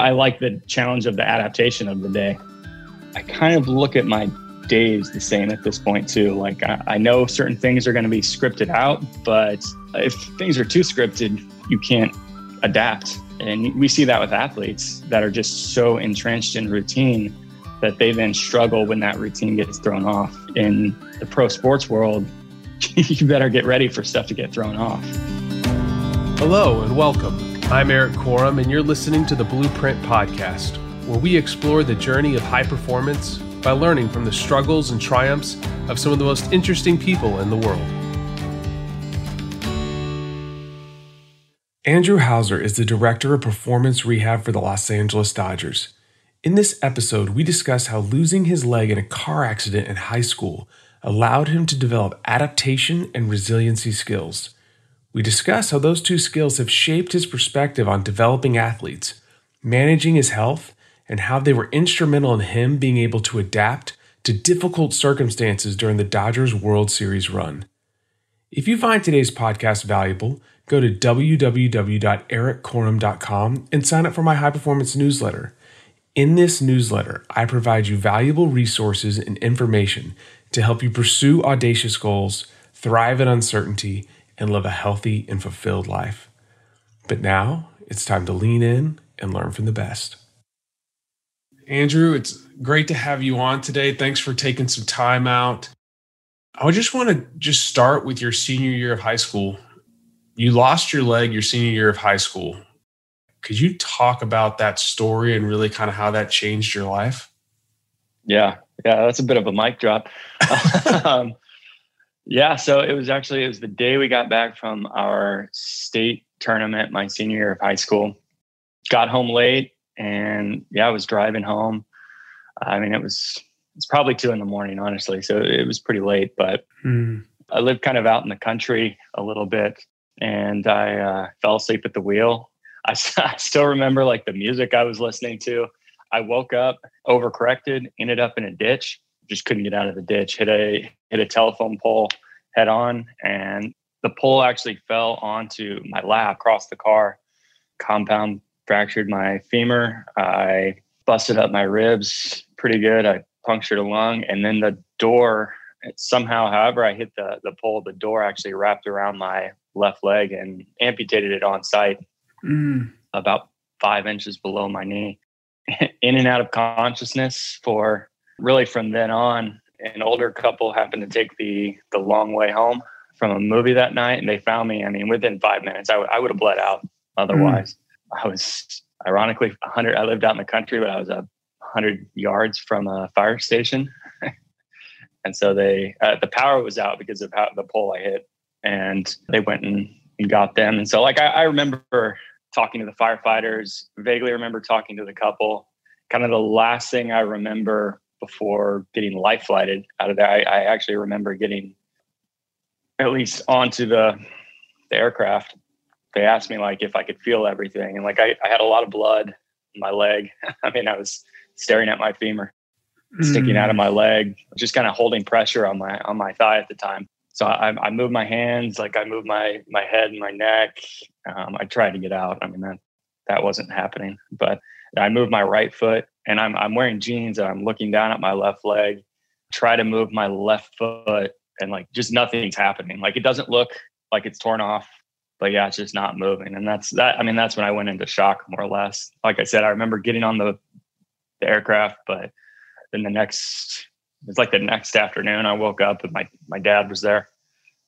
I like the challenge of the adaptation of the day. I kind of look at my days the same at this point too. Like I, I know certain things are going to be scripted out, but if things are too scripted, you can't adapt. And we see that with athletes that are just so entrenched in routine that they then struggle when that routine gets thrown off. In the pro sports world, you better get ready for stuff to get thrown off. Hello and welcome. I'm Erik Korem, and you're listening to the Blueprint Podcast, where we explore the journey of high performance by learning from the struggles and triumphs of some of the most interesting people in the world. Andrew Hauser is the Director of Performance Rehab for the Los Angeles Dodgers. In this episode, we discuss how losing his leg in a car accident in high school allowed him to develop adaptation and resiliency skills. We discuss how those two skills have shaped his perspective on developing athletes, managing his health, and how they were instrumental in him being able to adapt to difficult circumstances during the Dodgers World Series run. If you find today's podcast valuable, go to www.erikkorem.com and sign up for my high performance newsletter. In this newsletter, I provide you valuable resources and information to help you pursue audacious goals, thrive in uncertainty, and live a healthy and fulfilled life. But now it's time to lean in and learn from the best. Andrew, it's great to have you on today. Thanks for taking some time out. I just want to just start with your senior year of high school. You lost your leg your senior year of high school. Could you talk about that story and really kind of how that changed your life? Yeah, yeah, that's a bit of a mic drop. um, yeah, so it was actually it was the day we got back from our state tournament my senior year of high school. Got home late, and yeah, I was driving home. I mean, it was it's probably two in the morning, honestly. So it was pretty late, but mm. I lived kind of out in the country a little bit, and I uh, fell asleep at the wheel. I, I still remember like the music I was listening to. I woke up, overcorrected, ended up in a ditch. Just couldn't get out of the ditch. Hit a hit a telephone pole head on, and the pole actually fell onto my lap across the car. Compound fractured my femur. I busted up my ribs pretty good. I punctured a lung, and then the door somehow, however, I hit the the pole. The door actually wrapped around my left leg and amputated it on site, mm. about five inches below my knee. In and out of consciousness for really from then on. An older couple happened to take the the long way home from a movie that night, and they found me. I mean, within five minutes, I, w- I would have bled out otherwise. Mm. I was ironically 100. I lived out in the country, but I was a 100 yards from a fire station. and so they, uh, the power was out because of how the pole I hit, and they went and, and got them. And so, like, I, I remember talking to the firefighters. Vaguely remember talking to the couple. Kind of the last thing I remember before getting life flighted out of there, I, I actually remember getting at least onto the the aircraft they asked me like if I could feel everything, and like I, I had a lot of blood in my leg. I mean, I was staring at my femur sticking out of mm. my leg, just kind of holding pressure on my on my thigh at the time. So I, I moved my hands, like I moved my my head and my neck. Um, I tried to get out. I mean that that wasn't happening, but I move my right foot, and I'm I'm wearing jeans, and I'm looking down at my left leg. Try to move my left foot, and like just nothing's happening. Like it doesn't look like it's torn off but yeah, it's just not moving. And that's that. I mean, that's when I went into shock more or less. Like I said, I remember getting on the, the aircraft, but then the next, it's like the next afternoon, I woke up and my my dad was there,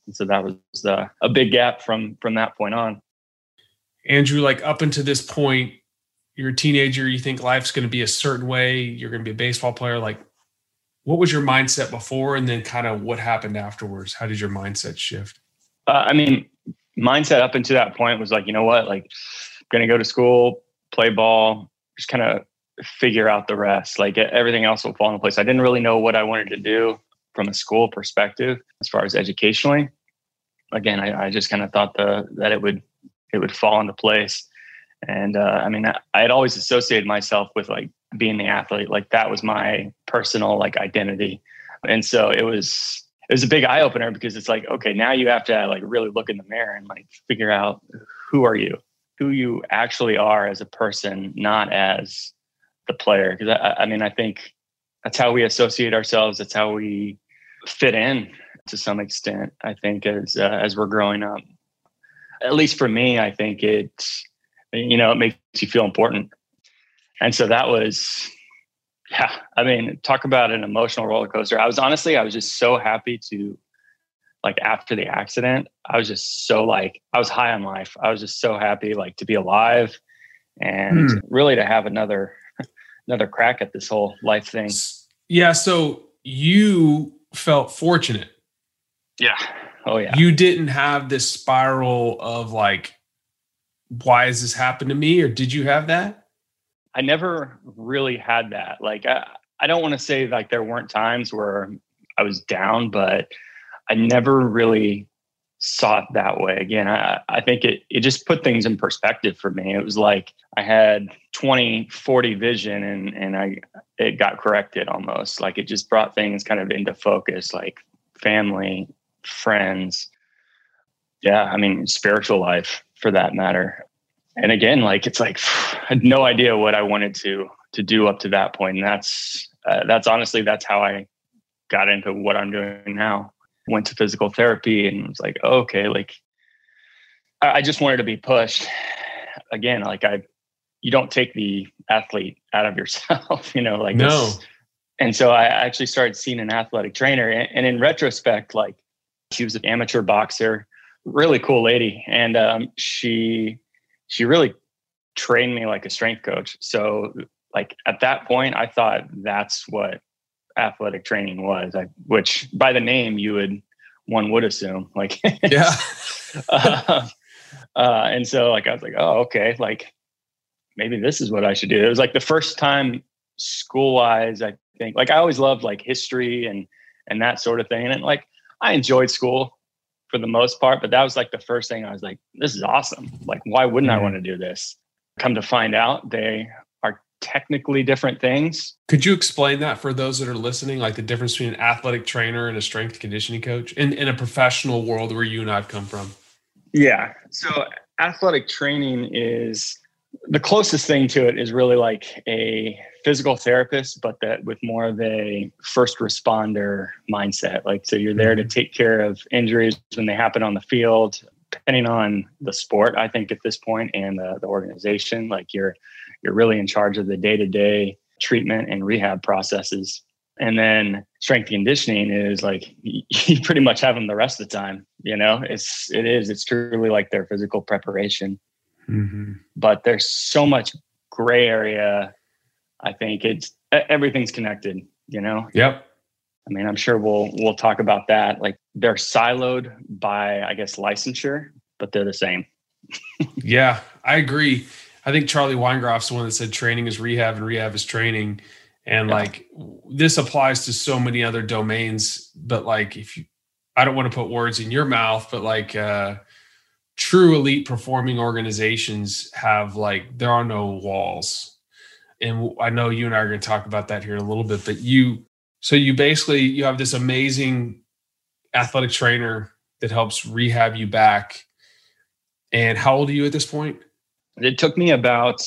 and so that was uh, a big gap from from that point on. Andrew, like up until this point, you're a teenager. You think life's going to be a certain way. You're going to be a baseball player. Like, what was your mindset before, and then kind of what happened afterwards? How did your mindset shift? Uh, I mean, mindset up until that point was like, you know what, like going to go to school, play ball, just kind of figure out the rest. Like everything else will fall into place. I didn't really know what I wanted to do from a school perspective as far as educationally. Again, I, I just kind of thought the that it would it would fall into place. And uh, I mean, I, had always associated myself with like being the athlete. Like that was my personal like identity. And so it was it was a big eye opener because it's like, okay, now you have to like really look in the mirror and like figure out who are you? who you actually are as a person, not as the player. Because I, I mean, I think that's how we associate ourselves. That's how we fit in to some extent. I think as uh, as we're growing up, at least for me, I think it you know it makes you feel important. And so that was, yeah. I mean, talk about an emotional roller coaster. I was honestly, I was just so happy to like after the accident, I was just so like I was high on life. I was just so happy like to be alive and hmm. really to have another another crack at this whole life thing. Yeah, so you felt fortunate. Yeah. Oh yeah. You didn't have this spiral of like why has this happened to me or did you have that? I never really had that. Like I, I don't want to say like there weren't times where I was down, but I never really saw it that way. Again, I, I think it, it just put things in perspective for me. It was like I had 20, 40 vision and, and I, it got corrected almost like it just brought things kind of into focus, like family, friends. Yeah. I mean, spiritual life for that matter. And again, like, it's like, I had no idea what I wanted to, to do up to that point. And that's, uh, that's honestly, that's how I got into what I'm doing now went to physical therapy and was like, oh, okay, like I just wanted to be pushed again. Like I, you don't take the athlete out of yourself, you know, like no. This. And so I actually started seeing an athletic trainer and, in retrospect, like she was an amateur boxer, really cool lady. And um, she, she really trained me like a strength coach. So like at that point, I thought that's what athletic training was, I, which by the name you would one would assume like yeah. uh, uh, and so like I was like, oh okay, like maybe this is what I should do. It was like the first time school wise, I think like I always loved like history and and that sort of thing, and like I enjoyed school for the most part, but that was like the first thing I was like, this is awesome. Like why wouldn't mm-hmm. I want to do this? Come to find out, they are technically different things. Could you explain that for those that are listening, like the difference between an athletic trainer and a strength conditioning coach in, in a professional world where you and I've come from? Yeah. So athletic training is the closest thing to it is really like a physical therapist, but that with more of a first responder mindset. Like, so you're there to mm-hmm. take care of injuries when they happen on the field, depending on the sport, I think at this point and the, the organization, like you're you're really in charge of the day-to-day treatment and rehab processes. And then strength conditioning is like you pretty much have them the rest of the time. You know, it's it is it's truly like their physical preparation. Mm-hmm. But there's so much gray area. I think it's everything's connected. You know. Yep. I mean, I'm sure we'll we'll talk about that. Like they're siloed by, I guess, licensure, but they're the same. yeah, I agree. I think Charlie Weingroff's the one that said training is rehab and rehab is training. And yeah. like this applies to so many other domains, but like if you I don't want to put words in your mouth, but like uh true elite performing organizations have like there are no walls. And I know you and I are going to talk about that here in a little bit, but you so you basically you have this amazing athletic trainer that helps rehab you back. And how old are you at this point? It took me about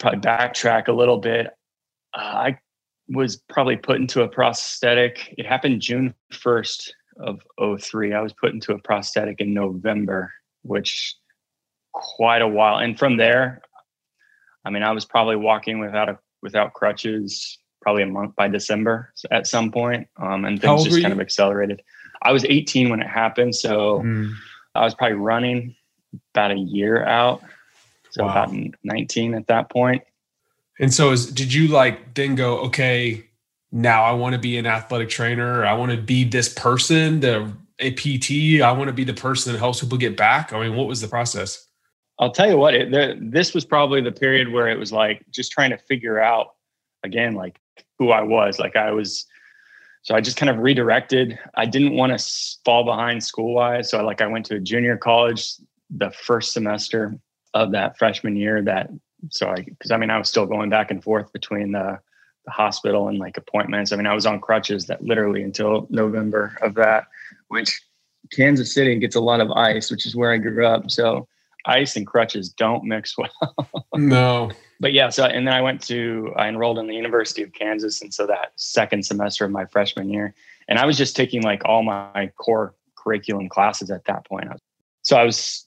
probably backtrack a little bit. Uh, I was probably put into a prosthetic. It happened June 1st of 03. I was put into a prosthetic in November, which quite a while. And from there, I mean, I was probably walking without a without crutches probably a month by December at some point, um, and things just kind of accelerated. I was 18 when it happened, so mm. I was probably running about a year out so wow. about 19 at that point. And so is did you like then go, okay, now I want to be an athletic trainer. I want to be this person, the a PT. I want to be the person that helps people get back. I mean, what was the process? I'll tell you what, it, the, this was probably the period where it was like just trying to figure out again, like who I was. Like I was, so I just kind of redirected. I didn't want to fall behind school wise. So I, like I went to a junior college the first semester of that freshman year that so I because I mean I was still going back and forth between the the hospital and like appointments. I mean I was on crutches that literally until November of that, which Kansas City gets a lot of ice, which is where I grew up. So ice and crutches don't mix well. no. But yeah, so and then I went to I enrolled in the University of Kansas, and so that second semester of my freshman year, and I was just taking like all my core curriculum classes at that point. So I was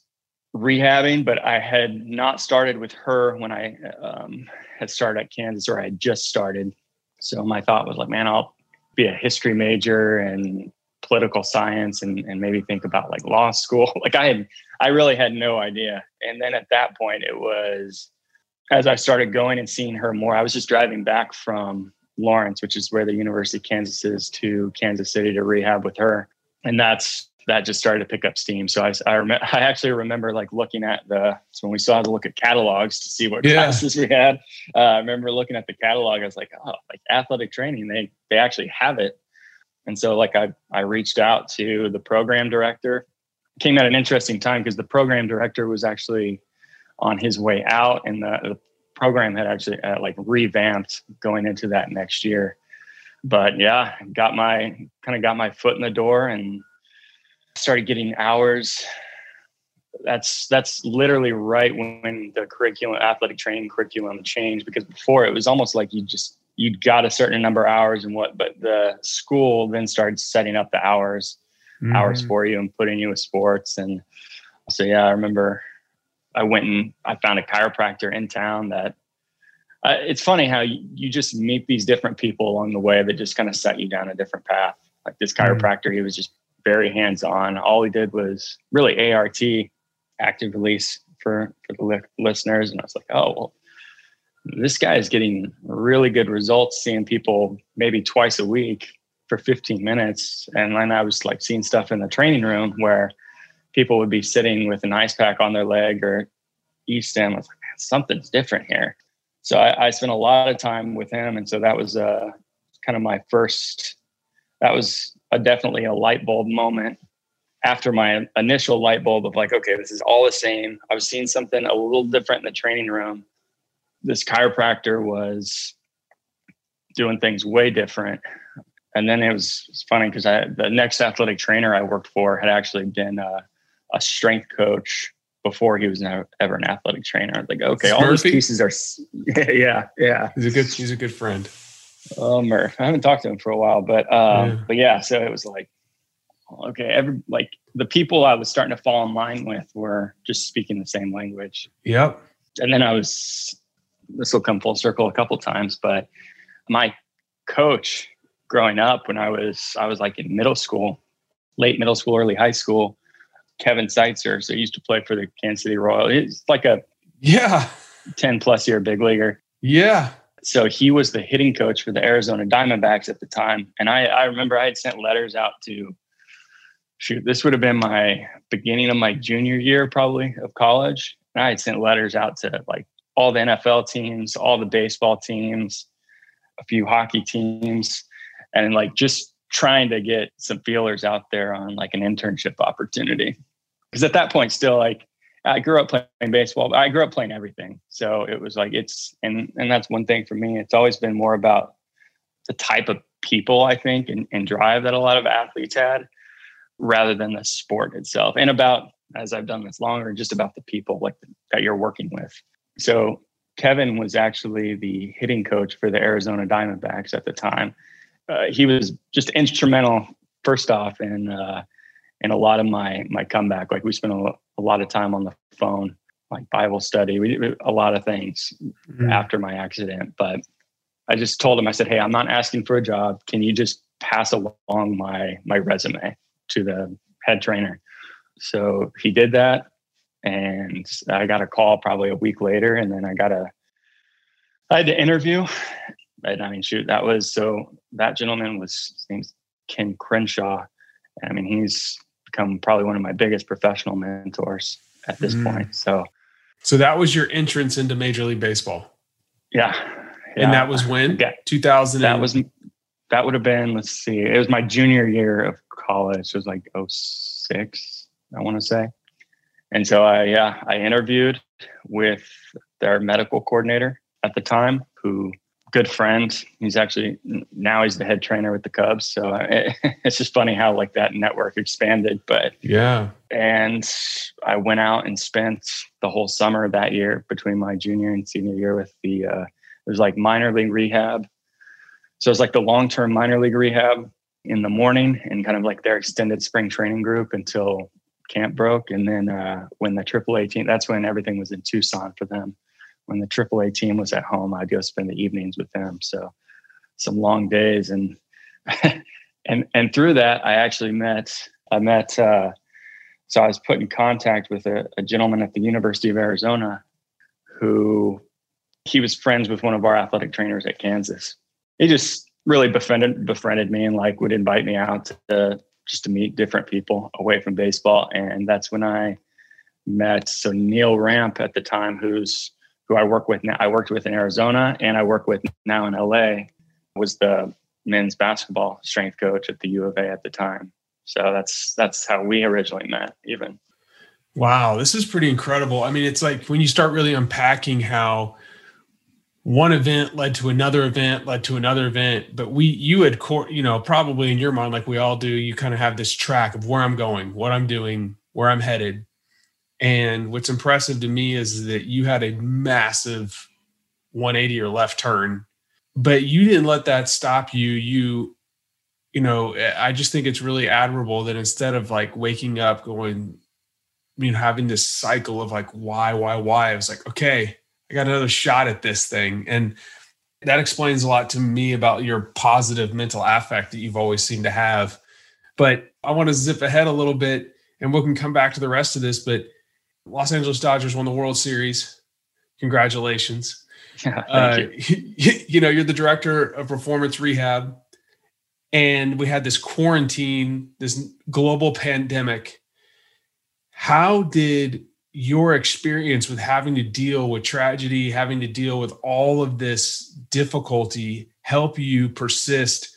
rehabbing, but I had not started with her when I um, had started at Kansas, or I had just started. So my thought was like, man, I'll be a history major and political science and, and maybe think about like law school. like I had, I really had no idea. And then at that point, it was as I started going and seeing her more, I was just driving back from Lawrence, which is where the University of Kansas is, to Kansas City to rehab with her. And that's that just started to pick up steam. So I, I, rem- I actually remember like looking at the, so when we still had to look at catalogs to see what yeah. classes we had, uh, I remember looking at the catalog. I was like, oh, like athletic training, they, they actually have it. And so like I, I reached out to the program director, came at an interesting time because the program director was actually on his way out and the, the program had actually uh, like revamped going into that next year. But yeah, got my kind of got my foot in the door and started getting hours that's that's literally right when the curriculum athletic training curriculum changed because before it was almost like you just you got a certain number of hours and what but the school then started setting up the hours mm-hmm. hours for you and putting you with sports and so yeah i remember i went and i found a chiropractor in town that uh, it's funny how you, you, just meet these different people along the way that just kind of set you down a different path like this mm-hmm. chiropractor mm-hmm. he was just very hands on. All he did was really ART, active release for, for the li- listeners. And I was like, oh, well, this guy is getting really good results seeing people maybe twice a week for 15 minutes. And then I was like seeing stuff in the training room where people would be sitting with an ice pack on their leg or e-stim. I was like, man, something's different here. So I, I spent a lot of time with him. And so that was uh, kind of my first, that was a definitely a light bulb moment after my initial light bulb of like, okay, this is all the same. I was seeing something a little different in the training room. This chiropractor was doing things way different. And then it was, it was funny because I the next athletic trainer I worked for had actually been a, a strength coach before he was never, ever an athletic trainer. I was like, okay, all these pieces are yeah, yeah. He's a good he's a good friend. Oh, Murph. I haven't talked to him for a while, but um, yeah. but yeah. So it was like, okay, every like the people I was starting to fall in line with were just speaking the same language. Yep. And then I was. This will come full circle a couple times, but my coach growing up when I was I was like in middle school, late middle school, early high school. Kevin Seitzer, so he used to play for the Kansas City Royals. He's like a yeah, ten plus year big leaguer. Yeah, so he was the hitting coach for the Arizona Diamondbacks at the time. And I, I remember I had sent letters out to shoot, this would have been my beginning of my junior year probably of college. And I had sent letters out to like all the NFL teams, all the baseball teams, a few hockey teams, and like just trying to get some feelers out there on like an internship opportunity. Because at that point, still like I grew up playing baseball. I grew up playing everything. So it was like it's and and that's one thing for me. It's always been more about the type of people I think and, and drive that a lot of athletes had rather than the sport itself. And about as I've done this longer, just about the people like that you're working with. So Kevin was actually the hitting coach for the Arizona Diamondbacks at the time. Uh, he was just instrumental, first off, in uh, in a lot of my my comeback. Like we spent a, a lot of time on the phone, like Bible study. We did a lot of things mm-hmm. after my accident, but I just told him, I said, Hey, I'm not asking for a job. Can you just pass along my my resume to the head trainer? So he did that. And I got a call probably a week later, and then I got a I had to interview. And I mean, shoot, that was so that gentleman was his name's Ken Crenshaw. I mean, he's become probably one of my biggest professional mentors at this mm. point. So, so that was your entrance into Major League Baseball. Yeah, yeah. and that was when two thousand. That was that would have been. Let's see, it was my junior year of college. It was like 06, I want to say. And so I yeah I interviewed with their medical coordinator at the time, who good friend. He's actually now he's the head trainer with the Cubs. So it, it's just funny how like that network expanded. But yeah, and I went out and spent the whole summer that year between my junior and senior year with the uh, it was like minor league rehab. So it's like the long term minor league rehab in the morning and kind of like their extended spring training group until camp broke. And then uh, when the AAA team, that's when everything was in Tucson for them when the AAA team was at home, I'd go spend the evenings with them. So some long days and and and through that, I actually met I met. Uh, so I was put in contact with a, a gentleman at the University of Arizona who he was friends with one of our athletic trainers at Kansas. He just really befriended befriended me and like would invite me out to just to meet different people away from baseball. And that's when I met so Neil Rampe at the time, who's who I work with now, I worked with in Arizona and I work with now in LA, was the men's basketball strength coach at the U of A at the time. So that's that's how we originally met, even. Wow, this is pretty incredible. I mean, it's like when you start really unpacking how one event led to another event, led to another event, but we you had you know, probably in your mind like we all do, you kind of have this track of where I'm going, what I'm doing, where I'm headed. And what's impressive to me is that you had a massive 180 or left turn, but you didn't let that stop you. You, you know, I just think it's really admirable that instead of like waking up going, you know, having this cycle of like, why, why, why, I was like, okay, I got another shot at this thing. And that explains a lot to me about your positive mental affect that you've always seemed to have. But I want to zip ahead a little bit and we can come back to the rest of this. But Los Angeles Dodgers won the World Series. Congratulations. Yeah, uh, you. you know, you're the director of performance rehab, and we had this quarantine, this global pandemic. How did your experience with having to deal with tragedy, having to deal with all of this difficulty help you persist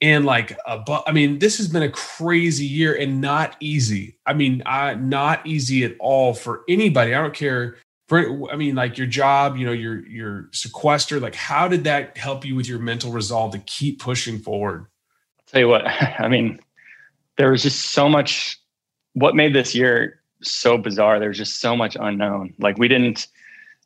and like a bu- I mean, this has been a crazy year and not easy. I mean, I, not easy at all for anybody. I don't care for I mean, like your job, you know, your your sequester. Like, how did that help you with your mental resolve to keep pushing forward? I'll tell you what, I mean, there was just so much. What made this year so bizarre? There's just so much unknown. Like we didn't.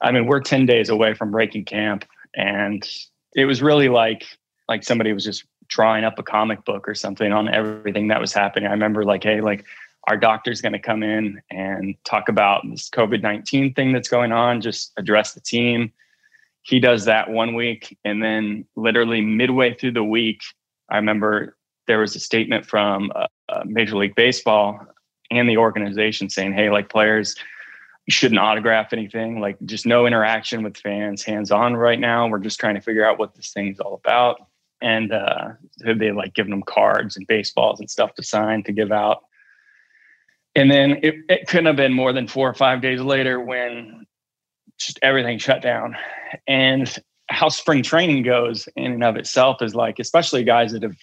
I mean, we're ten days away from breaking camp, and it was really like like somebody was just drawing up a comic book or something on everything that was happening. I remember like, hey, like our doctor's going to come in and talk about this COVID 19 thing that's going on, just address the team. He does that one week. And then, literally midway through the week, I remember there was a statement from uh, uh, Major League Baseball and the organization saying, hey, like players, shouldn't autograph anything, like just no interaction with fans, hands on right now. We're just trying to figure out what this thing's all about and uh, they like giving them cards and baseballs and stuff to sign to give out. And then it, it couldn't have been more than four or five days later when just everything shut down. And how spring training goes in and of itself is like, especially guys that have,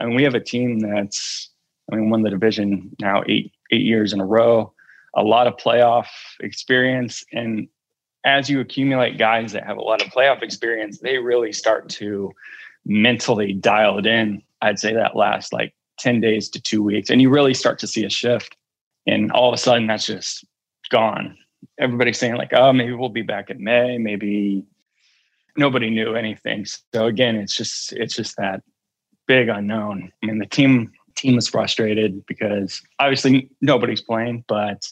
I mean, we have a team that's, I mean, won the division now eight eight years in a row, a lot of playoff experience, and as you accumulate guys that have a lot of playoff experience, they really start to mentally dialed in, I'd say that lasts like 10 days to two weeks. And you really start to see a shift. And all of a sudden, that's just gone. Everybody's saying, like, oh, maybe we'll be back in May. Maybe nobody knew anything. So again, it's just it's just that big unknown. I mean, the team team was frustrated because obviously nobody's playing, but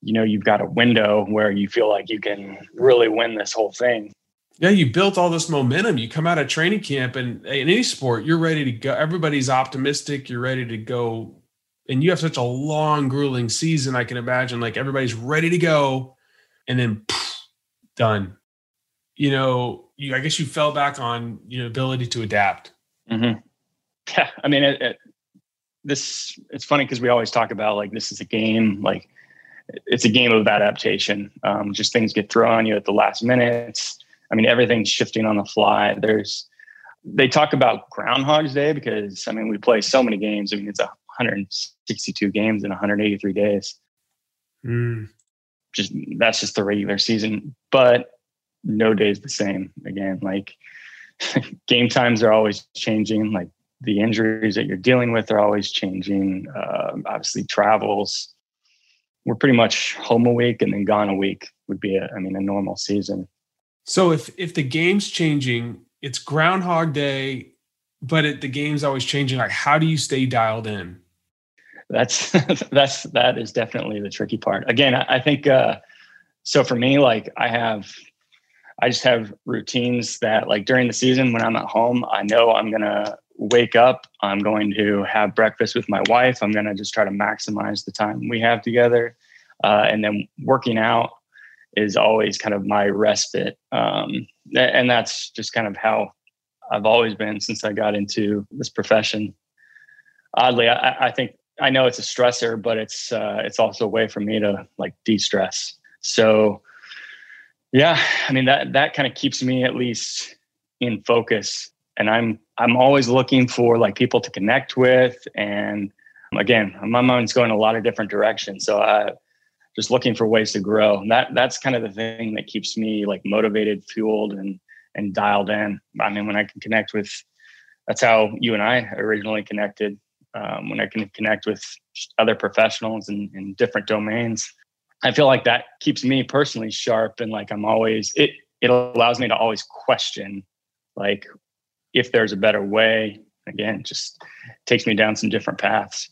you know, you've got a window where you feel like you can really win this whole thing. Yeah, you built all this momentum. You come out of training camp, and in any sport, you're ready to go. Everybody's optimistic. You're ready to go, and you have such a long, grueling season. I can imagine, like everybody's ready to go, and then poof, done. You know, you. I guess you fell back on your ability to adapt. Mm-hmm. Yeah, I mean, it, it, this. It's funny because we always talk about like this is a game, like it's a game of adaptation. Um, just things get thrown on you at the last minutes I mean, everything's shifting on the fly. There's, they talk about Groundhog's Day because, I mean, we play so many games. I mean, it's 162 games in 183 days. Mm. Just that's just the regular season. But no day's the same again. Like game times are always changing. Like the injuries that you're dealing with are always changing. Uh, obviously, travels. We're pretty much home a week and then gone a week would be, a, I mean, a normal season. So if if the game's changing, it's Groundhog Day, but it, the game's always changing. Like, how do you stay dialed in? That's that's that is definitely the tricky part. Again, I, I think uh, so. For me, like I have I just have routines that like during the season when I'm at home, I know I'm gonna wake up, I'm going to have breakfast with my wife. I'm gonna just try to maximize the time we have together. Uh, and then working out is always kind of my respite. Um, and that's just kind of how I've always been since I got into this profession. Oddly, I, I think I know it's a stressor, but it's uh, it's also a way for me to like de-stress. So yeah, I mean that that kind of keeps me at least in focus and I'm I'm always looking for like people to connect with and again, my mind's going a lot of different directions. So I just looking for ways to grow. that that's kind of the thing that keeps me like motivated, fueled and and dialed in. I mean, when I can connect with that's how you and I originally connected. Um, when I can connect with other professionals in, in different domains, I feel like that keeps me personally sharp and like I'm always it it allows me to always question like if there's a better way. Again, just takes me down some different paths.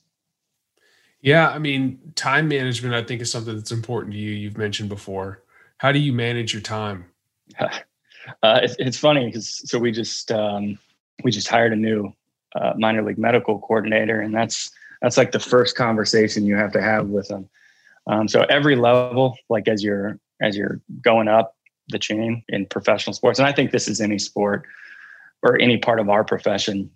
Yeah, I mean, time management I think is something that's important to you. You've mentioned before. How do you manage your time? Uh, it's, it's funny because so we just um, we just hired a new uh, minor league medical coordinator, and that's that's like the first conversation you have to have with them um, so every level, like as you're as you're going up the chain in professional sports, and I think this is any sport or any part of our profession,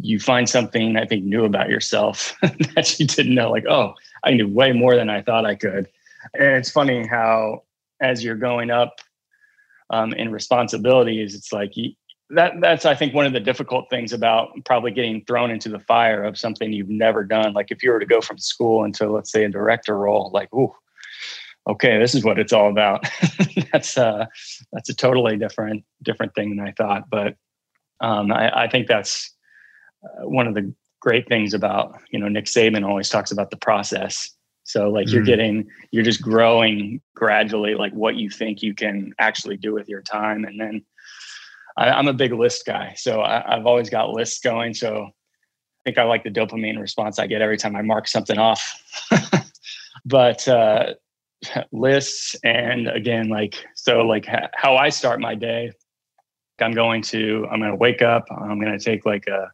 you find something I think new about yourself that you didn't know. Like, oh, I knew way more than I thought I could. And it's funny how as you're going up um, in responsibilities, it's like you, that that's I think one of the difficult things about probably getting thrown into the fire of something you've never done. Like if you were to go from school into let's say a director role, like ooh, okay, this is what it's all about. that's uh that's a totally different different thing than I thought. But um, I, I think that's uh, one of the great things about you know Nick Saban always talks about the process. So like mm you're getting you're just growing gradually like what you think you can actually do with your time and then I, am a big list guy, so I, have always got lists going. So I think I like the dopamine response I get every time I mark something off. but uh, lists, and again, like so, like ha- how I start my day. I'm going to I'm going to wake up. I'm going to take like a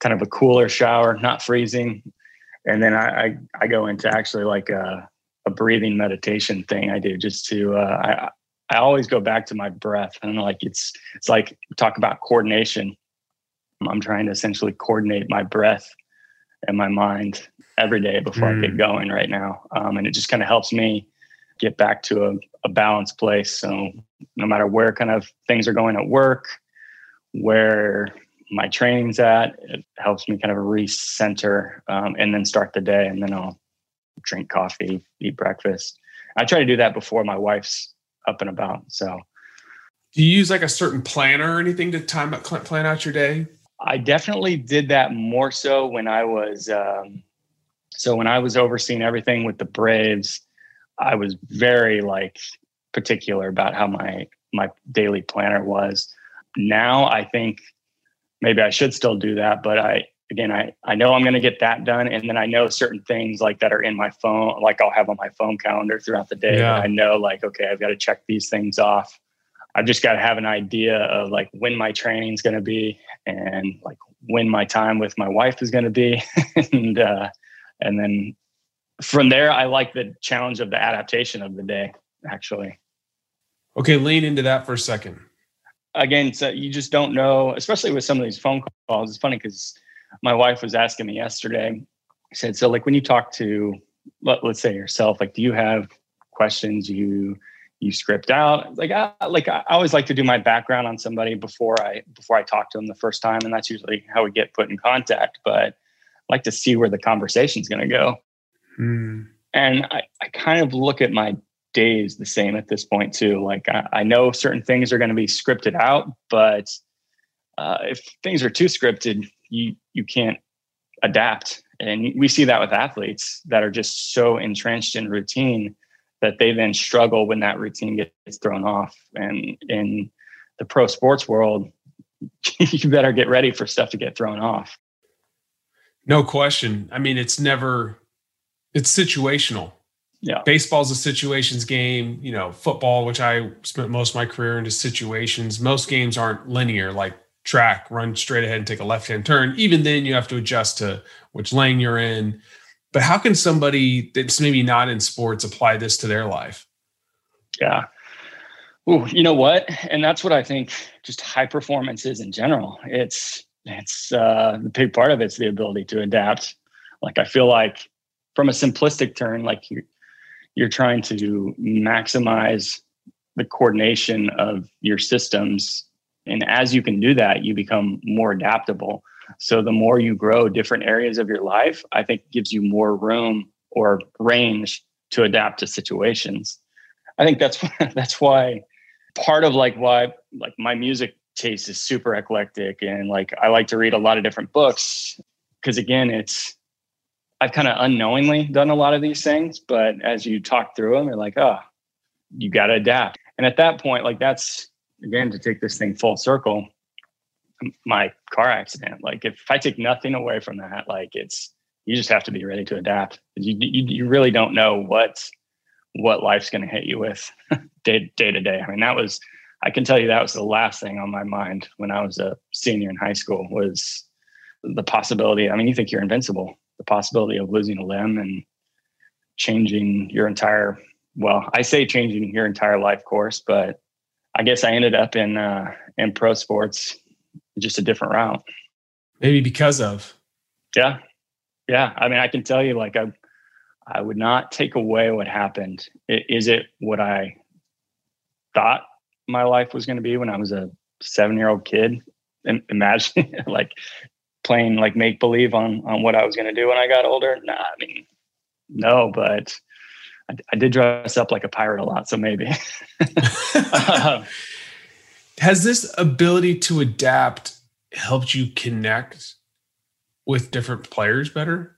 kind of a cooler shower, not freezing, and then I I, I go into actually like a, a breathing meditation thing I do just to uh, I I always go back to my breath and like it's it's like talk about coordination. I'm trying to essentially coordinate my breath and my mind every day before mm. I get hmm. going right now. Um, and it just kind of helps me get back to a, a balanced place. So no matter where kind of things are going at work, where my training's at, it helps me kind of recenter um, and then start the day. And then I'll drink coffee, eat breakfast. I try to do that before my wife's up and about. So, do you use like a certain planner or anything to time out, plan out your day? I definitely did that more so when I was um, so when I was overseeing everything with the Braves. I was very like particular about how my my daily planner was. Now I think maybe I should still do that, but I again I I know I'm going to get that done, and then I know certain things like that are in my phone, like I'll have on my phone calendar throughout the day. Yeah. I know like okay, I've got to check these things off. I've just got to have an idea of like when my training's going to be and like when my time with my wife is going to be, and uh, and then from there, I like the challenge of the adaptation of the day. Actually. Okay, lean into that for a second. Again, so you just don't know, especially with some of these phone calls. It's funny because my wife was asking me yesterday. I said, "So, like, when you talk to, let, us say yourself, like, do you have questions you you script out? Like, I, like I always like to do my background on somebody before I before I talk to them the first time, and that's usually how we get put in contact. But I like to see where the conversation's going to go. Mm. And I, I kind of look at my days the same at this point too. Like I, I know certain things are going to be scripted out, but uh, if things are too scripted, you you can't adapt. And we see that with athletes that are just so entrenched in routine that they then struggle when that routine gets thrown off. And in the pro sports world, you better get ready for stuff to get thrown off. No question. I mean, it's never it's situational. Yeah. Baseball's a situations game, you know, football, which I spent most of my career into situations. Most games aren't linear like track, run straight ahead and take a left-hand turn. Even then you have to adjust to which lane you're in. But how can somebody that's maybe not in sports apply this to their life? Yeah. Ooh, you know what? And that's what I think just high performance is in general. It's it's uh the big part of it's the ability to adapt. Like I feel like from a simplistic turn, like you're you're trying to maximize the coordination of your systems. And as you can do that, you become more adaptable. So the more you grow different areas of your life, I think gives you more room or range to adapt to situations. I think that's that's why part of like why like my music taste is super eclectic and like I like to read a lot of different books because again it's I've kind of unknowingly done a lot of these things, but as you talk through them, you're like, oh, you got to adapt. And at that point, like that's again to take this thing full circle. My car accident, like if I take nothing away from that, like it's you just have to be ready to adapt. You you, you really don't know what what life's going to hit you with day day to day. I mean, that was I can tell you that was the last thing on my mind when I was a senior in high school was the possibility. I mean, you think you're invincible the possibility of losing a limb and changing your entire well i say changing your entire life course but i guess i ended up in uh in pro sports just a different route. Maybe because of? Yeah. Yeah. I mean i can tell you like i i would not take away what happened. Is it what i thought my life was going to be when i was a seven year old kid imagine like playing like make believe on on what I was going to do when I got older? Nah, I mean, no, but I, I did dress up like a pirate a lot, so maybe. um, Has this ability to adapt helped you connect with different players better?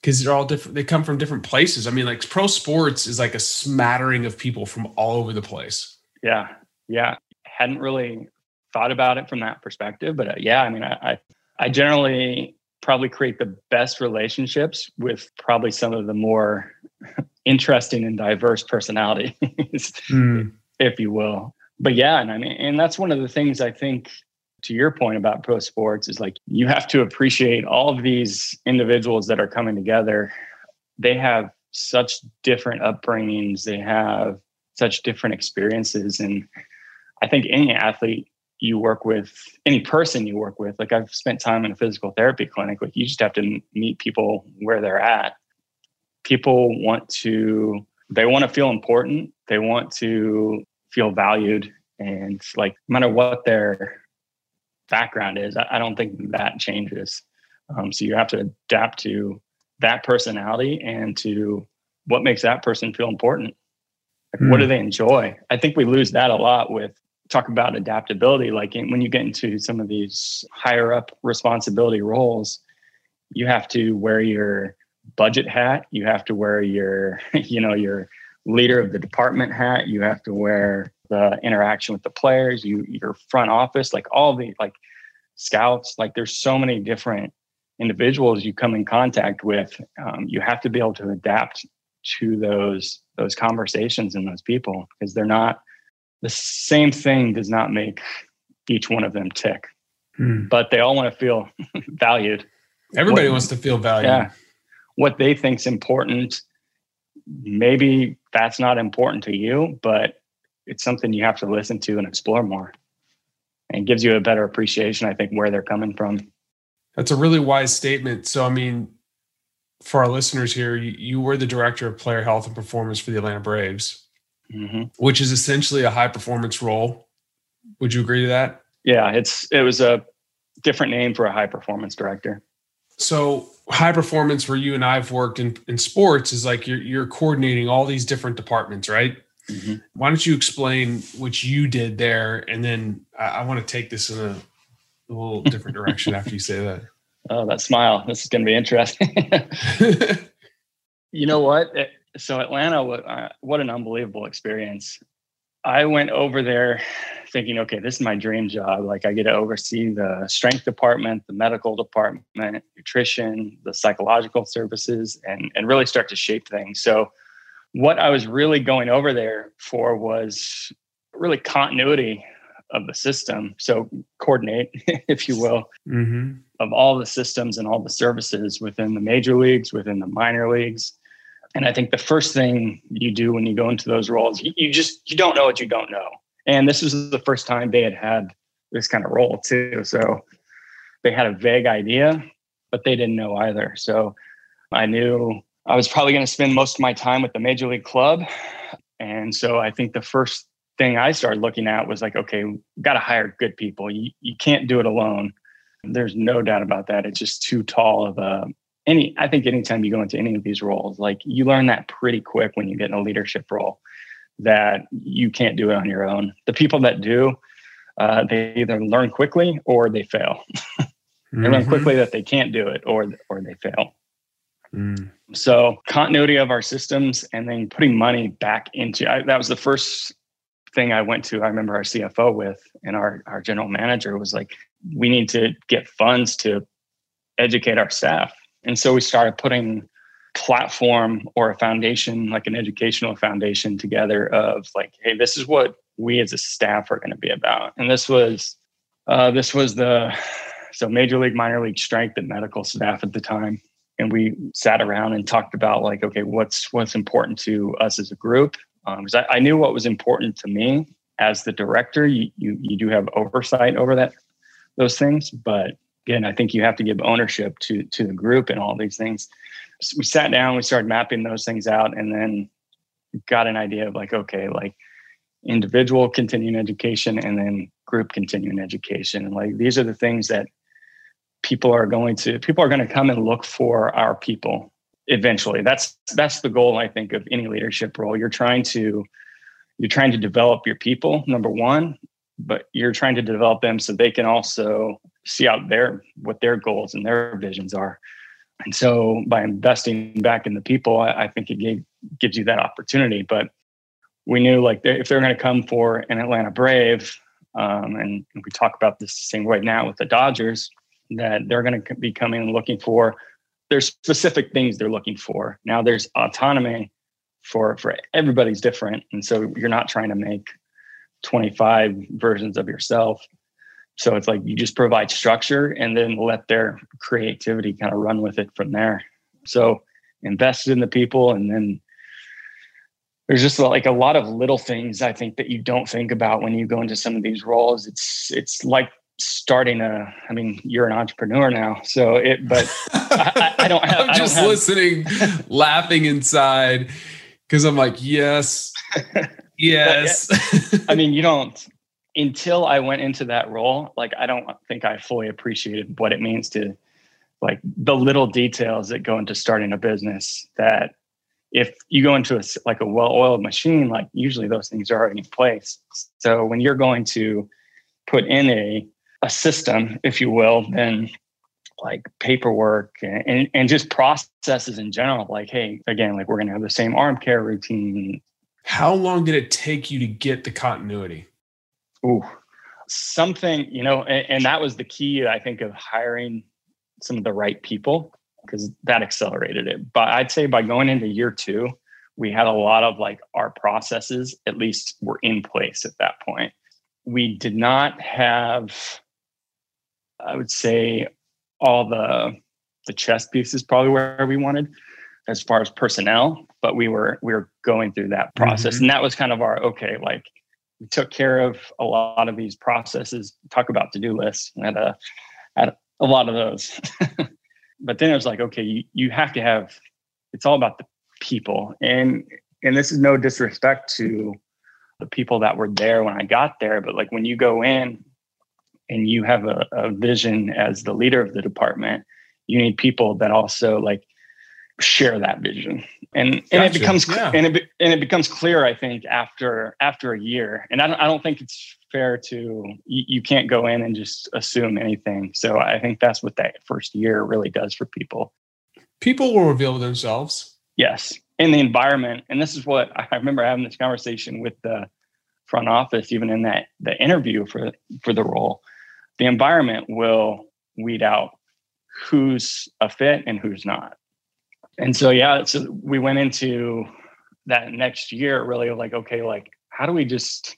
Because they're all different. They come from different places. I mean, like pro sports is like a smattering of people from all over the place. Yeah, yeah. Hadn't really thought about it from that perspective, but uh, yeah, I mean, I, I I generally probably create the best relationships with probably some of the more interesting and diverse personalities, mm. if you will. But yeah, and I mean, and that's one of the things I think to your point about pro sports is like you have to appreciate all of these individuals that are coming together. They have such different upbringings, they have such different experiences. And I think any athlete you work with any person you work with like i've spent time in a physical therapy clinic like you just have to meet people where they're at people want to they want to feel important they want to feel valued and like no matter what their background is i, I don't think that changes um, so you have to adapt to that personality and to what makes that person feel important like, mm. what do hmm. they enjoy i think we lose that a lot with talk about adaptability like when you get into some of these higher up responsibility roles you have to wear your budget hat you have to wear your you know your leader of the department hat you have to wear the interaction with the players you your front office like all the like scouts like there's so many different individuals you come in contact with. Um, you have to be able to adapt to those those conversations and those people because they're not the same thing does not make each one of them tick, hmm. but they all want to feel valued. Everybody what, wants to feel valued. Yeah. What they think's important, maybe that's not important to you, but it's something you have to listen to and explore more and gives you a better appreciation, I think, where they're coming from. That's a really wise statement. So, I mean, for our listeners here, you, you were the director of player health and performance for the Atlanta Braves mm-hmm. which is essentially a high performance role. Would you agree to that? Yeah, it's it was a different name for a high performance director. So high performance where you and I've worked in, in sports is like you're you're coordinating all these different departments, right? Mm-hmm. Why don't you explain what you did there, and then I, I want to take this in a, a little different direction after you say that. Oh, that smile! This is going to be interesting. you know what? So Atlanta, what, uh, what an unbelievable experience. I went over there thinking, okay, this is my dream job. Like I get to oversee the strength department, the medical department, nutrition, the psychological services, and, and really start to shape things. So what I was really going over there for was really continuity of the system. So coordinate, if you will, mm-hmm. of all the systems and all the services within the major leagues, within the minor leagues, and I think the first thing you do when you go into those roles, you, just you don't know what you don't know. And this was the first time they had had this kind of role too. So they had a vague idea, but they didn't know either. So I knew I was probably going to spend most of my time with the major league club. And so I think the first thing I started looking at was like, okay, got to hire good people. You, you can't do it alone. There's no doubt about that. It's just too tall of a any i think anytime you go into any of these roles like you learn that pretty quick when you get in a leadership role that you can't do it on your own the people that do uh, they either learn quickly or they fail they mm-hmm. learn quickly that they can't do it or or they fail mm. so continuity of our systems and then putting money back into I, that was the first thing i went to i remember our cfo with and our, our general manager was like we need to get funds to educate our staff and so we started putting platform or a foundation, like an educational foundation together of like, hey, this is what we as a staff are going to be about. And this was uh, this was the so major league, minor league strength and medical staff at the time. And we sat around and talked about like, okay, what's what's important to us as a group? Because um, I, I knew what was important to me as the director. You, you you do have oversight over that those things, but again, I think you have to give ownership to to the group and all these things. So we sat down, we started mapping those things out, and then got an idea of like, okay, like individual continuing education and then group continuing education. And like these are the things that people are going to people are going to come and look for our people eventually. That's that's the goal, I think, of any leadership role. You're trying to you're trying to develop your people, number one, but you're trying to develop them so they can also see out their what their goals and their visions are. And so by investing back in the people, I, I think it gave, gives you that opportunity. But we knew like if they're going to come for an Atlanta Brave, um, and we talk about this same way now with the Dodgers, that they're going to be coming and looking for. There's specific things they're looking for. Now there's autonomy for for everybody's different, and so you're not trying to make 25 versions of yourself. So it's like you just provide structure and then let their creativity kind of run with it from there. So invested in the people and then there's just like a lot of little things I think that you don't think about when you go into some of these roles. It's it's like starting a i mean you're an entrepreneur now so it but I, I, don't have i'm just have, listening laughing inside because i'm like yes Yes. I mean, you don't until I went into that role, like I don't think I fully appreciated what it means to like the little details that go into starting a business that if you go into a, like a well-oiled machine, like usually those things are already in place. So when you're going to put in a a system, if you will, then like paperwork and, and, and just processes in general, like, hey, again, like we're gonna have the same arm care routine, how long did it take you to get the continuity? Ooh, something, you know, and, and that was the key, I think, of hiring some of the right people because that accelerated it. But I'd say by going into year two, we had a lot of like our processes at least were in place at that point. We did not have, I would say, all the the chess pieces probably where we wanted as far as personnel, but we were we were going through that process, mm-hmm. and that was kind of our okay. Like we took care of a lot of these processes. Talk about to do lists. Had a had a lot of those, but then it was like okay, you you have to have. It's all about the people, and and this is no disrespect to the people that were there when I got there, but like when you go in and you have a, a vision as the leader of the department you need people that also like share that vision. And gotcha. and it becomes yeah. and it and it becomes clear i think after after a year. And i don't, I don't think it's fair to you, you can't go in and just assume anything. So i think that's what that first year really does for people. People will reveal themselves. Yes. In the environment and this is what i remember having this conversation with the front office even in that the interview for for the role. The environment will weed out who's a fit and who's not and so yeah so we went into that next year really like okay like how do we just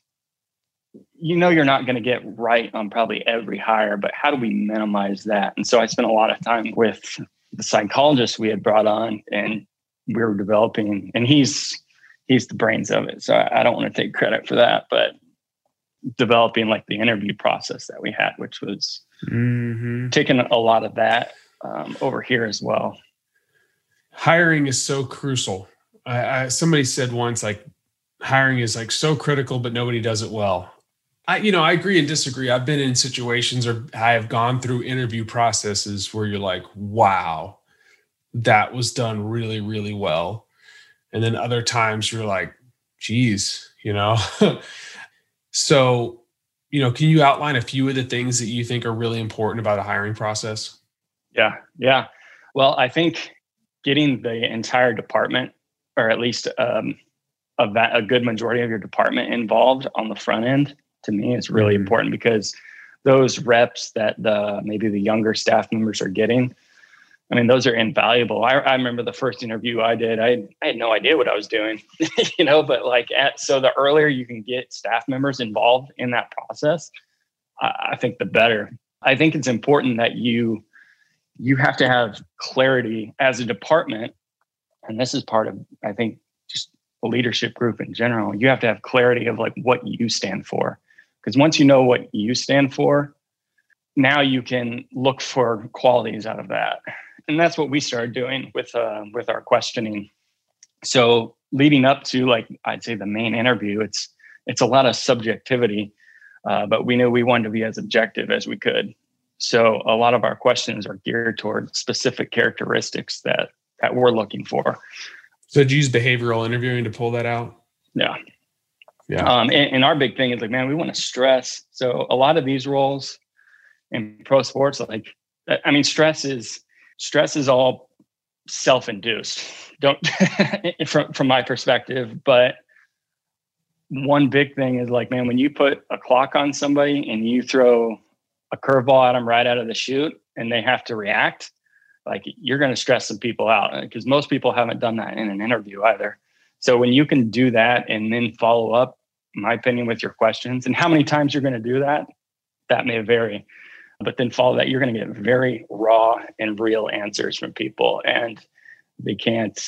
you know you're not going to get right on probably every hire but how do we minimize that? And so i spent a lot of time with the psychologist we had brought on and we were developing and he's he's the brains of it. So i, I don't want to take credit for that but developing like the interview process that we had which was mm-hmm. taking a lot of that um, over here as well hiring is so crucial. I, I, somebody said once like hiring is like so critical, but nobody does it well. I, you know, I agree and disagree. I've been in situations or I have gone through interview processes where you're like, wow, that was done really, really well. And then other times you're like, geez, you know. so, you know, can you outline a few of the things that you think are really important about a hiring process? Yeah. Yeah. Well, I think getting the entire department, or at least um, a, a good majority of your department involved on the front end, to me is really mm-hmm. important because those reps that the maybe the younger staff members are getting, I mean, those are invaluable. I, I remember the first interview I did, I, I had no idea what I was doing, you know, but like at, so the earlier you can get staff members involved in that process, I, I think the better. I think it's important that you you have to have clarity as a department. And this is part of i think just the leadership group in general. You have to have clarity of like what you stand for. Because once you know what you stand for now you can look for qualities out of that. And that's what we started doing with uh, with our questioning. So leading up to like i'd say the main interview it's it's a lot of subjectivity uh, but we knew we wanted to be as objective as we could so a lot of our questions are geared toward specific characteristics that that we're looking for. So you use behavioral interviewing to pull that out? Yeah. Yeah. Um, and, and our big thing is like, man, we want to stress. So a lot of these roles in pro sports, like, I mean, stress is stress is all self-induced. Don't from from my perspective, but one big thing is like, man, when you put a clock on somebody and you throw a curveball at them right out of the chute and they have to react, like you're going to stress some people out uh, because most people haven't done that in an interview either. So when you can do that and then follow up, my opinion, with your questions and how many times you're going to do that, that may vary. But then follow that, you're going to get very raw and real answers from people. And they can't,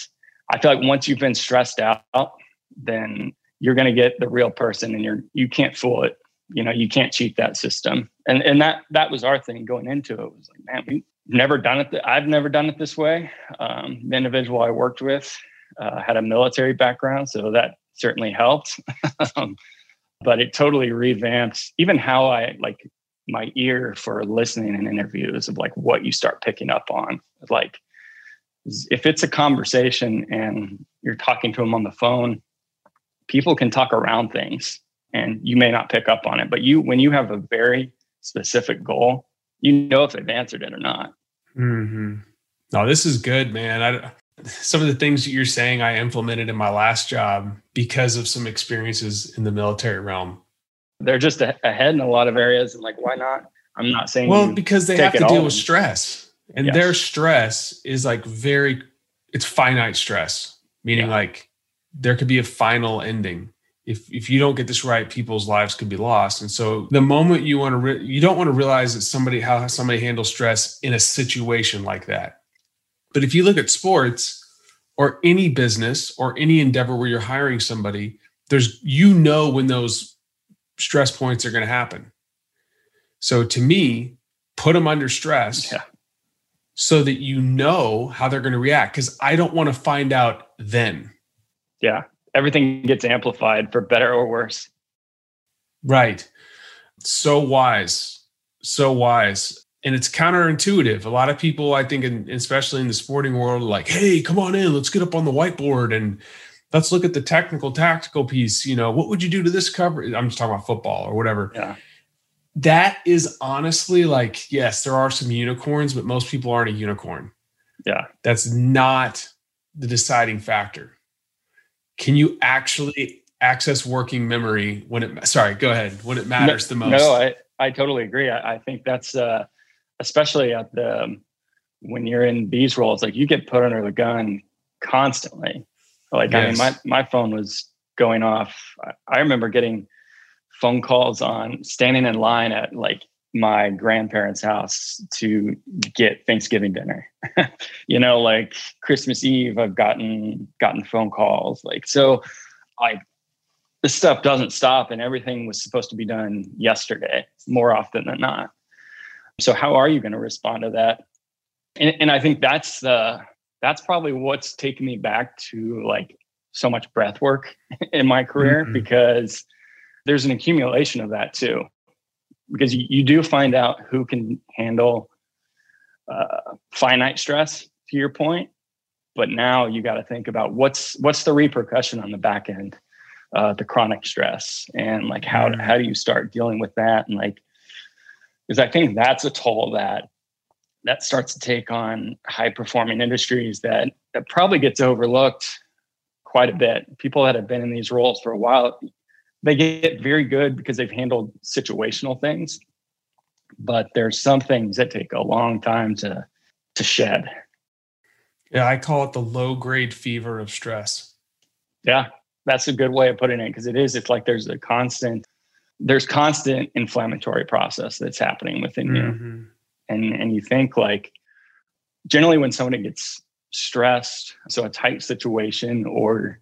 I feel like once you've been stressed out, then you're going to get the real person and you're, you can't fool it you know you can't cheat that system and and that that was our thing going into it, was like man we've never done it th- i've never done it this way. Um, the individual i worked with uh, had a military background so that certainly helped. Um, but it totally revamped even how i like my ear for listening in interviews of like what you start picking up on. Like if it's a conversation and you're talking to them on the phone people can talk around things and you may not pick up on it but you when you have a very specific goal you know if they've answered it or not mm-hmm. no this is good man I, some of the things that you're saying i implemented in my last job because of some experiences in the military realm they're just a- ahead in a lot of areas and like why not i'm not saying well because they have to deal with stress and yes. their stress is like very it's finite stress meaning yeah. like there could be a final ending if if you don't get this right, people's lives could be lost. And so the moment you want to, re- you don't want to realize that somebody how somebody handles stress in a situation like that. But if you look at sports or any business or any endeavor where you're hiring somebody, there's you know when those stress points are going to happen. So to me, put them under stress. Yeah. So that you know how they're going to react. Because I don't want to find out then. Yeah everything gets amplified for better or worse. Right. So wise. So wise. and it's counterintuitive. A lot of people, I think, in, especially in the sporting world, like, hey, come on in, let's get up on the whiteboard and let's look at the technical, tactical piece. You know, what would you do to this cover? I'm just talking about football or whatever. Yeah. That is honestly like, yes, there are some unicorns, but most people aren't a unicorn. Yeah. That's not the deciding factor. Can you actually access working memory when it, sorry, go ahead, when it matters the most? No, I, I totally agree. I, I think that's, uh, especially at the when you're in these roles, like you get put under the gun constantly. Like yes. I mean, my my phone was going off. I remember getting phone calls on standing in line at like my grandparents' house to get Thanksgiving dinner. you know, like Christmas Eve, I've gotten gotten phone calls. Like so, I this stuff doesn't stop, and everything was supposed to be done yesterday, more often than not. So how are you going to respond to that? And, and I think that's the that's probably what's taken me back to like so much breath work in my career mm-hmm. because there's an accumulation of that too because you, you do find out who can handle uh, finite stress to your point but now you got to think about what's what's the repercussion on the back end uh, the chronic stress and like how mm-hmm. how do you start dealing with that and like because I think that's a toll that that starts to take on high performing industries that that probably gets overlooked quite a bit. People that have been in these roles for a while, they get very good because they've handled situational things, but there's some things that take a long time to to shed. Yeah, I call it the low grade fever of stress. Yeah, that's a good way of putting it because it is. It's like there's a constant there's constant inflammatory process that's happening within mm-hmm. you and and you think like generally when somebody gets stressed so a tight situation or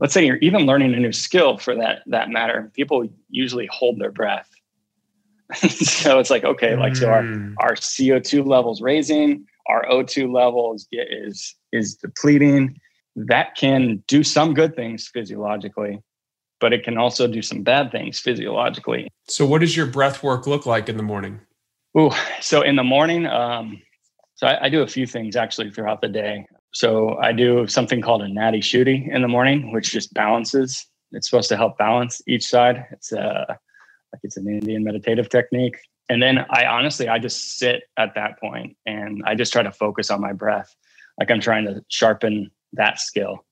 let's say you're even learning a new skill for that that matter people usually hold their breath so it's like okay like so our mm. our co2 levels raising our o2 levels get, is is depleting that can do some good things physiologically but it can also do some bad things physiologically. So, what does your breath work look like in the morning? Oh, so in the morning, um, so I, I, do a few things actually throughout the day. So I do something called a nadi shuddhi in the morning, which just balances. It's supposed to help balance each side. It's a uh, like it's an Indian meditative technique. And then I honestly, I just sit at that point and I just try to focus on my breath. Like I'm trying to sharpen that skill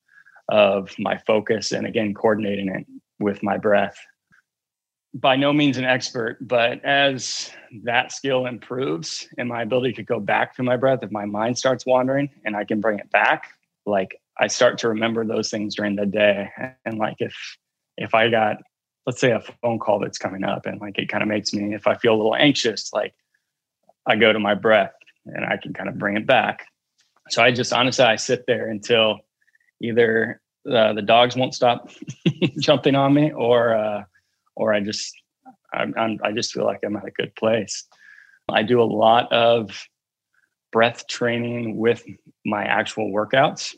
of my focus and again coordinating it with my breath by no means an expert but as that skill improves and my ability to go back to my breath if my mind starts wandering and i can bring it back like i start to remember those things during the day. And like if if i got let's say a phone call that's coming up and like it kind of makes me if i feel a little anxious like i go to my breath and i can kind of bring it back. So i just honestly i sit there until either uh, the dogs won't stop jumping on me, or uh, or I just I'm, I'm, I just feel like I'm at a good place. I do a lot of breath training with my actual workouts.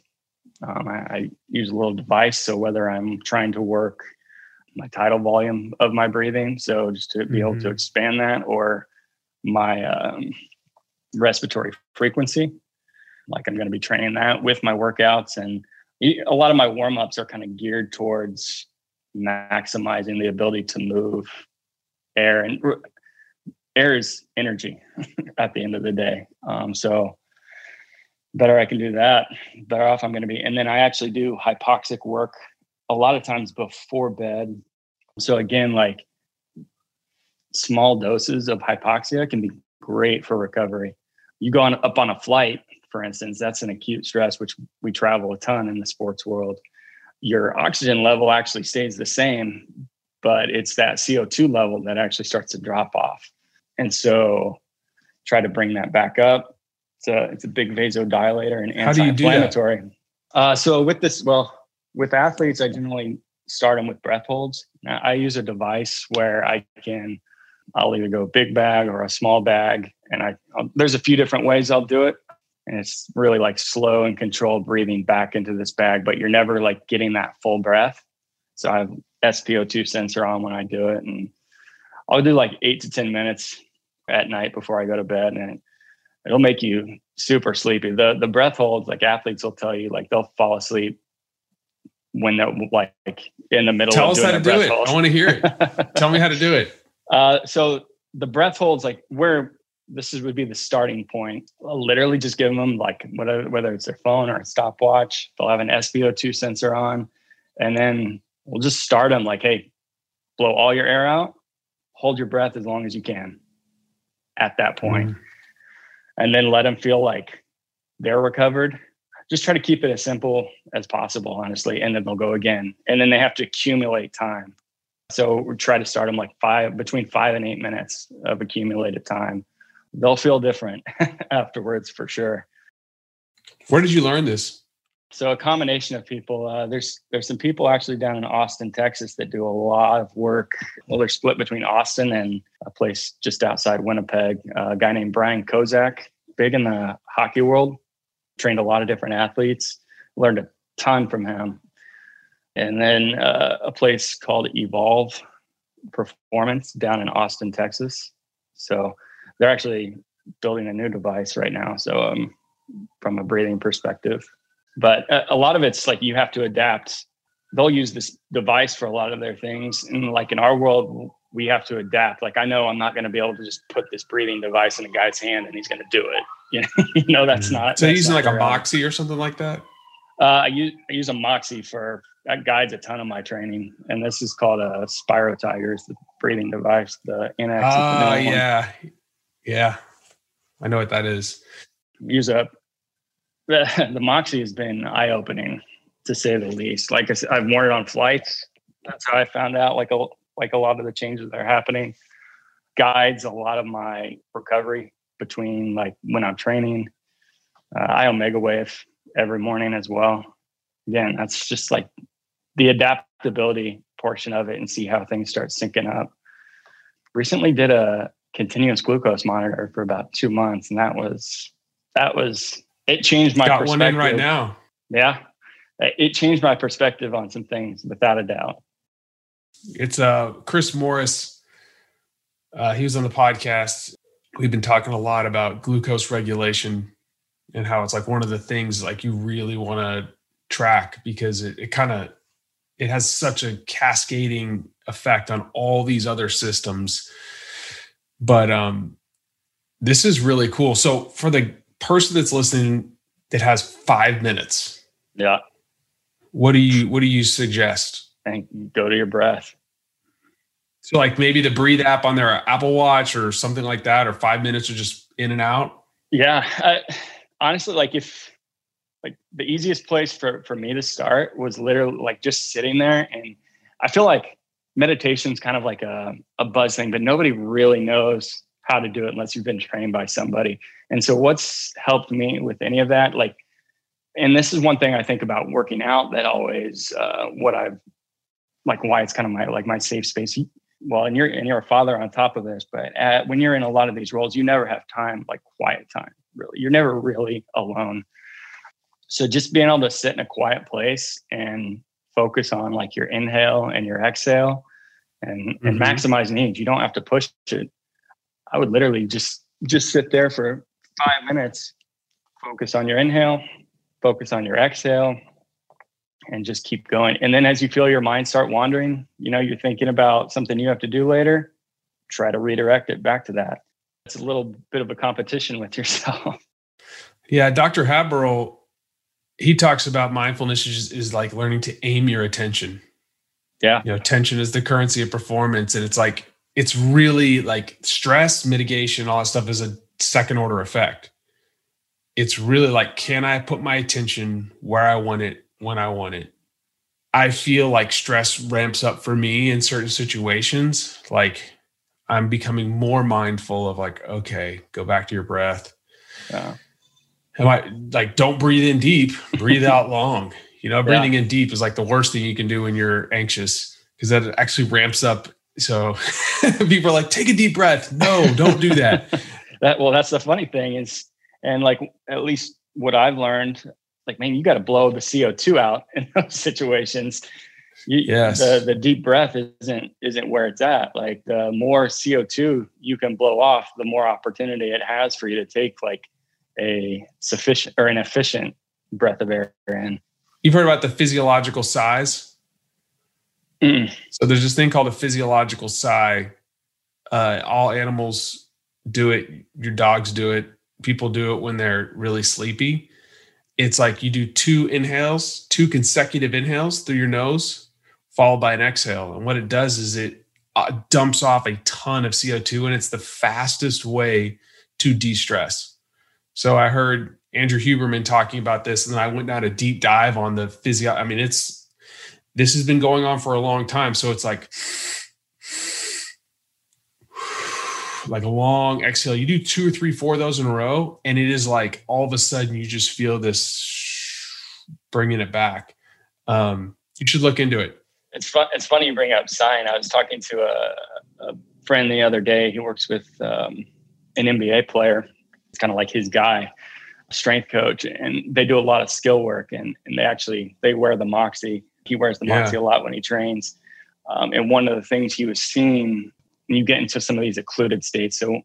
Um, I, I, use a little device, so whether I'm trying to work my tidal volume of my breathing, so just to be mm-hmm. able to mm-hmm. expand that, or my um, respiratory frequency, like I'm going to be training that with my workouts and a lot of my warm ups are kind of geared towards maximizing the ability to move air and air is energy at the end of the day. Um, so better I can do that, better off I'm going to be. And then I actually do hypoxic work a lot of times before bed. So again, like small doses of hypoxia can be great for recovery. You go on up on a flight for instance, that's an acute stress, which we travel a ton in the sports world. Your oxygen level actually stays the same, but it's that CO2 level that actually starts to drop off. And so try to bring that back up. It's a, it's a big vasodilator and anti-inflammatory. Uh, so with this, well, with athletes, I generally start them with breath holds. I use a device where I can, I'll either go big bag or a small bag, and I I'll, there's a few different ways I'll do it and it's really like slow and controlled breathing back into this bag but you're never like getting that full breath so i have spo2 sensor on when i do it and i'll do like eight to ten minutes at night before I go to bed, and it'll make you super sleepy. The the breath holds, like athletes will tell you, like they'll fall asleep when they're like in the middle. Tell us how to do it. I want to hear it. tell me how to do it. Uh, so the breath holds, like where this is would be the starting point. I'll literally just give them like whether whether it's their phone or a stopwatch. They'll have an SpO2 sensor on, and then we'll just start them like, hey, blow all your air out, hold your breath as long as you can at that point. Mm. and then let them feel like they're recovered. Just try to keep it as simple as possible, honestly, and then they'll go again. And then they have to accumulate time. So we try to start them like five between five and eight minutes of accumulated time they'll feel different afterwards for sure. Where did you learn this? So a combination of people. Uh, there's there's some people actually down in Austin, Texas, that do a lot of work. Well, they're split between Austin and a place just outside Winnipeg. Uh, a guy named Brian Kozak, big in the hockey world, trained a lot of different athletes. Learned a ton from him. And then uh, a place called Evolve Performance down in Austin, Texas. So they're actually building a new device right now. So um, from a breathing perspective, but a, a lot of it's like you have to adapt. They'll use this device for a lot of their things, and like in our world, we have to adapt. Like I know I'm not going to be able to just put this breathing device in a guy's hand and he's going to do it. You know, you know that's mm-hmm. not. So that's using like a Moxy or something like that. Uh, I use I use a Moxy for that guides a ton of my training, and this is called a SpiroTigers, the breathing device, the NX. Oh yeah, one. Yeah, I know what that is. Use up the, the Moxy has been eye opening to say the least. Like I said, I've worn it on flights. That's how I found out. Like a like a lot of the changes that are happening guides a lot of my recovery between like when I'm training. Uh, I Omegawave every morning as well. Again, that's just like the adaptability portion of it and see how things start syncing up. Recently did a continuous glucose monitor for about two months, and that was that was it changed my got perspective. one in right now. Yeah, it changed my perspective on some things without a doubt. It's uh Chris Morris. Uh, he was on the podcast. We've been talking a lot about glucose regulation and how it's like one of the things like you really want to track because it, it kind of it has such a cascading effect on all these other systems but um, this is really cool. So for the person that's listening that has five minutes, yeah, what do you what do you suggest? And go to your breath. So like maybe the breathe app on their Apple Watch or something like that, or five minutes or just in and out. Yeah, I, honestly, like if like the easiest place for for me to start was literally like just sitting there, and I feel like meditation is kind of like a, a buzz thing, but nobody really knows how to do it unless you've been trained by somebody. And so, what's helped me with any of that, like, and this is one thing I think about working out that always uh, what I've like why it's kind of my like my safe space. Well, and you're and you're a father on top of this, but at, when you're in a lot of these roles, you never have time like quiet time. Really, you're never really alone. So just being able to sit in a quiet place and focus on like your inhale and your exhale and, mm-hmm. and maximize needs. You don't have to push it. I would literally just just sit there for five minutes, focus on your inhale, focus on your exhale, and just keep going. And then as you feel your mind start wandering, you know, you're thinking about something you have to do later, try to redirect it back to that. It's a little bit of a competition with yourself. Yeah, Dr. Haberl he talks about mindfulness is, is like learning to aim your attention. Yeah. You know, attention is the currency of performance. And it's like, it's really like stress mitigation, all that stuff is a second order effect. It's really like, can I put my attention where I want it, when I want it? I feel like stress ramps up for me in certain situations. Like I'm becoming more mindful of like, okay, go back to your breath. Yeah am I like don't breathe in deep, breathe out long. You know, breathing yeah. in deep is like the worst thing you can do when you're anxious because that actually ramps up. So people are like, take a deep breath. No, don't do that. that well, that's the funny thing is, and like at least what I've learned, like man, you got to blow the CO2 out in those situations. You, yes. The, the deep breath isn't isn't where it's at. Like the more CO2 you can blow off, the more opportunity it has for you to take like a sufficient or an efficient breath of air in. You've heard about the physiological sighs. Mm. So there's this thing called a physiological sigh. Uh, all animals do it. Your dogs do it. People do it when they're really sleepy. It's like you do two inhales, two consecutive inhales through your nose, followed by an exhale. And what it does is it uh, dumps off a ton of CO2, and it's the fastest way to de stress. So I heard Andrew Huberman talking about this, and then I went down a deep dive on the physio. I mean, it's this has been going on for a long time. So it's like like a long exhale. You do two or three, four of those in a row, and it is like all of a sudden you just feel this bringing it back. Um, you should look into it. It's fun. It's funny you bring up sign. I was talking to a, a friend the other day. He works with um, an NBA player. It's kind of like his guy strength coach and they do a lot of skill work and, and they actually they wear the Moxy. He wears the Moxy yeah. a lot when he trains. Um, and one of the things he was seeing when you get into some of these occluded states so when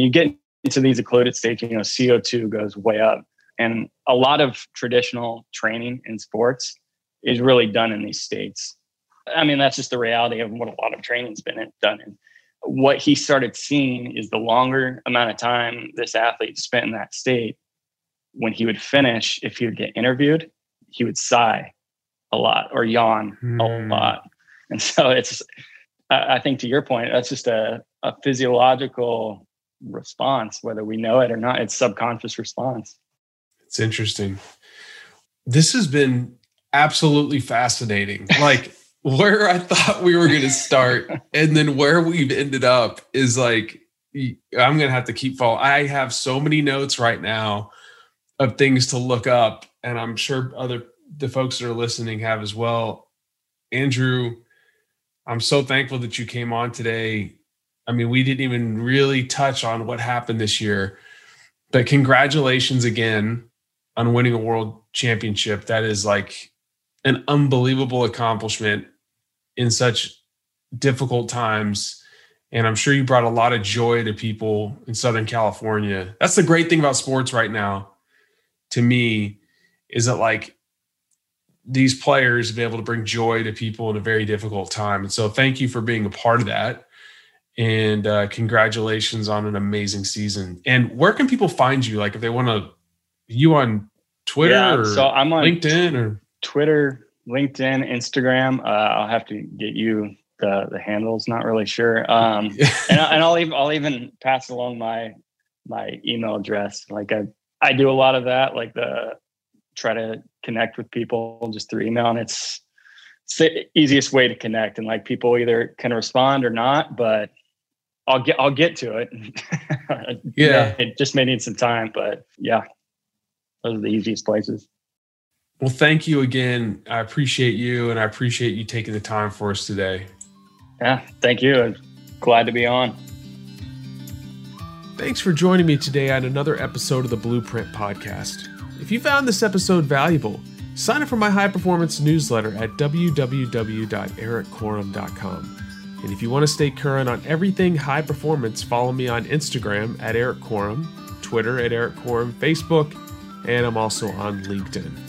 you get into these occluded states you know co2 goes way up. And a lot of traditional training in sports is really done in these states. I mean that's just the reality of what a lot of training's been done in what he started seeing is the longer amount of time this athlete spent in that state when he would finish, if he would get interviewed, he would sigh a lot or yawn mm. a hmm. lot. And so it's, I think to your point, that's just a, a physiological response, whether we know it or not. It's subconscious response. It's interesting. This has been absolutely fascinating. Like where I thought we were going to start and then where we've ended up is like, I'm going to have to keep following. I have so many notes right now of things to look up, and I'm sure other the folks that are listening have as well. Andrew, I'm so thankful that you came on today. I mean, we didn't even really touch on what happened this year, but congratulations again on winning a world championship. That is like an unbelievable accomplishment in such difficult times. And I'm sure you brought a lot of joy to people in Southern California. That's the great thing about sports right now to me is that like these players be able to bring joy to people in a very difficult time. And so thank you for being a part of that. And uh, congratulations on an amazing season. And where can people find you? Like if they want to, you on Twitter yeah, so I'm on LinkedIn or Twitter, LinkedIn, Instagram. Uh, I'll have to get you the the handles. Not really sure. Um, and, and I'll even I'll even pass along my my email address. Like I I do a lot of that, like the try to connect with people just through email, and it's, it's the easiest way to connect. And like people either can respond or not, but I'll get I'll get to it. yeah, it just may need some time, but yeah, those are the easiest places. Well, thank you again. I appreciate you, and I appreciate you taking the time for us today. Yeah, thank you. I'm glad to be on. Thanks for joining me today on another episode of the Blueprint Podcast. If you found this episode valuable, sign up for my high performance newsletter at www.erikkorem.com. And if you want to stay current on everything high performance, follow me on Instagram at Erik Korem, Twitter at Erik Korem, Facebook, and I'm also on LinkedIn.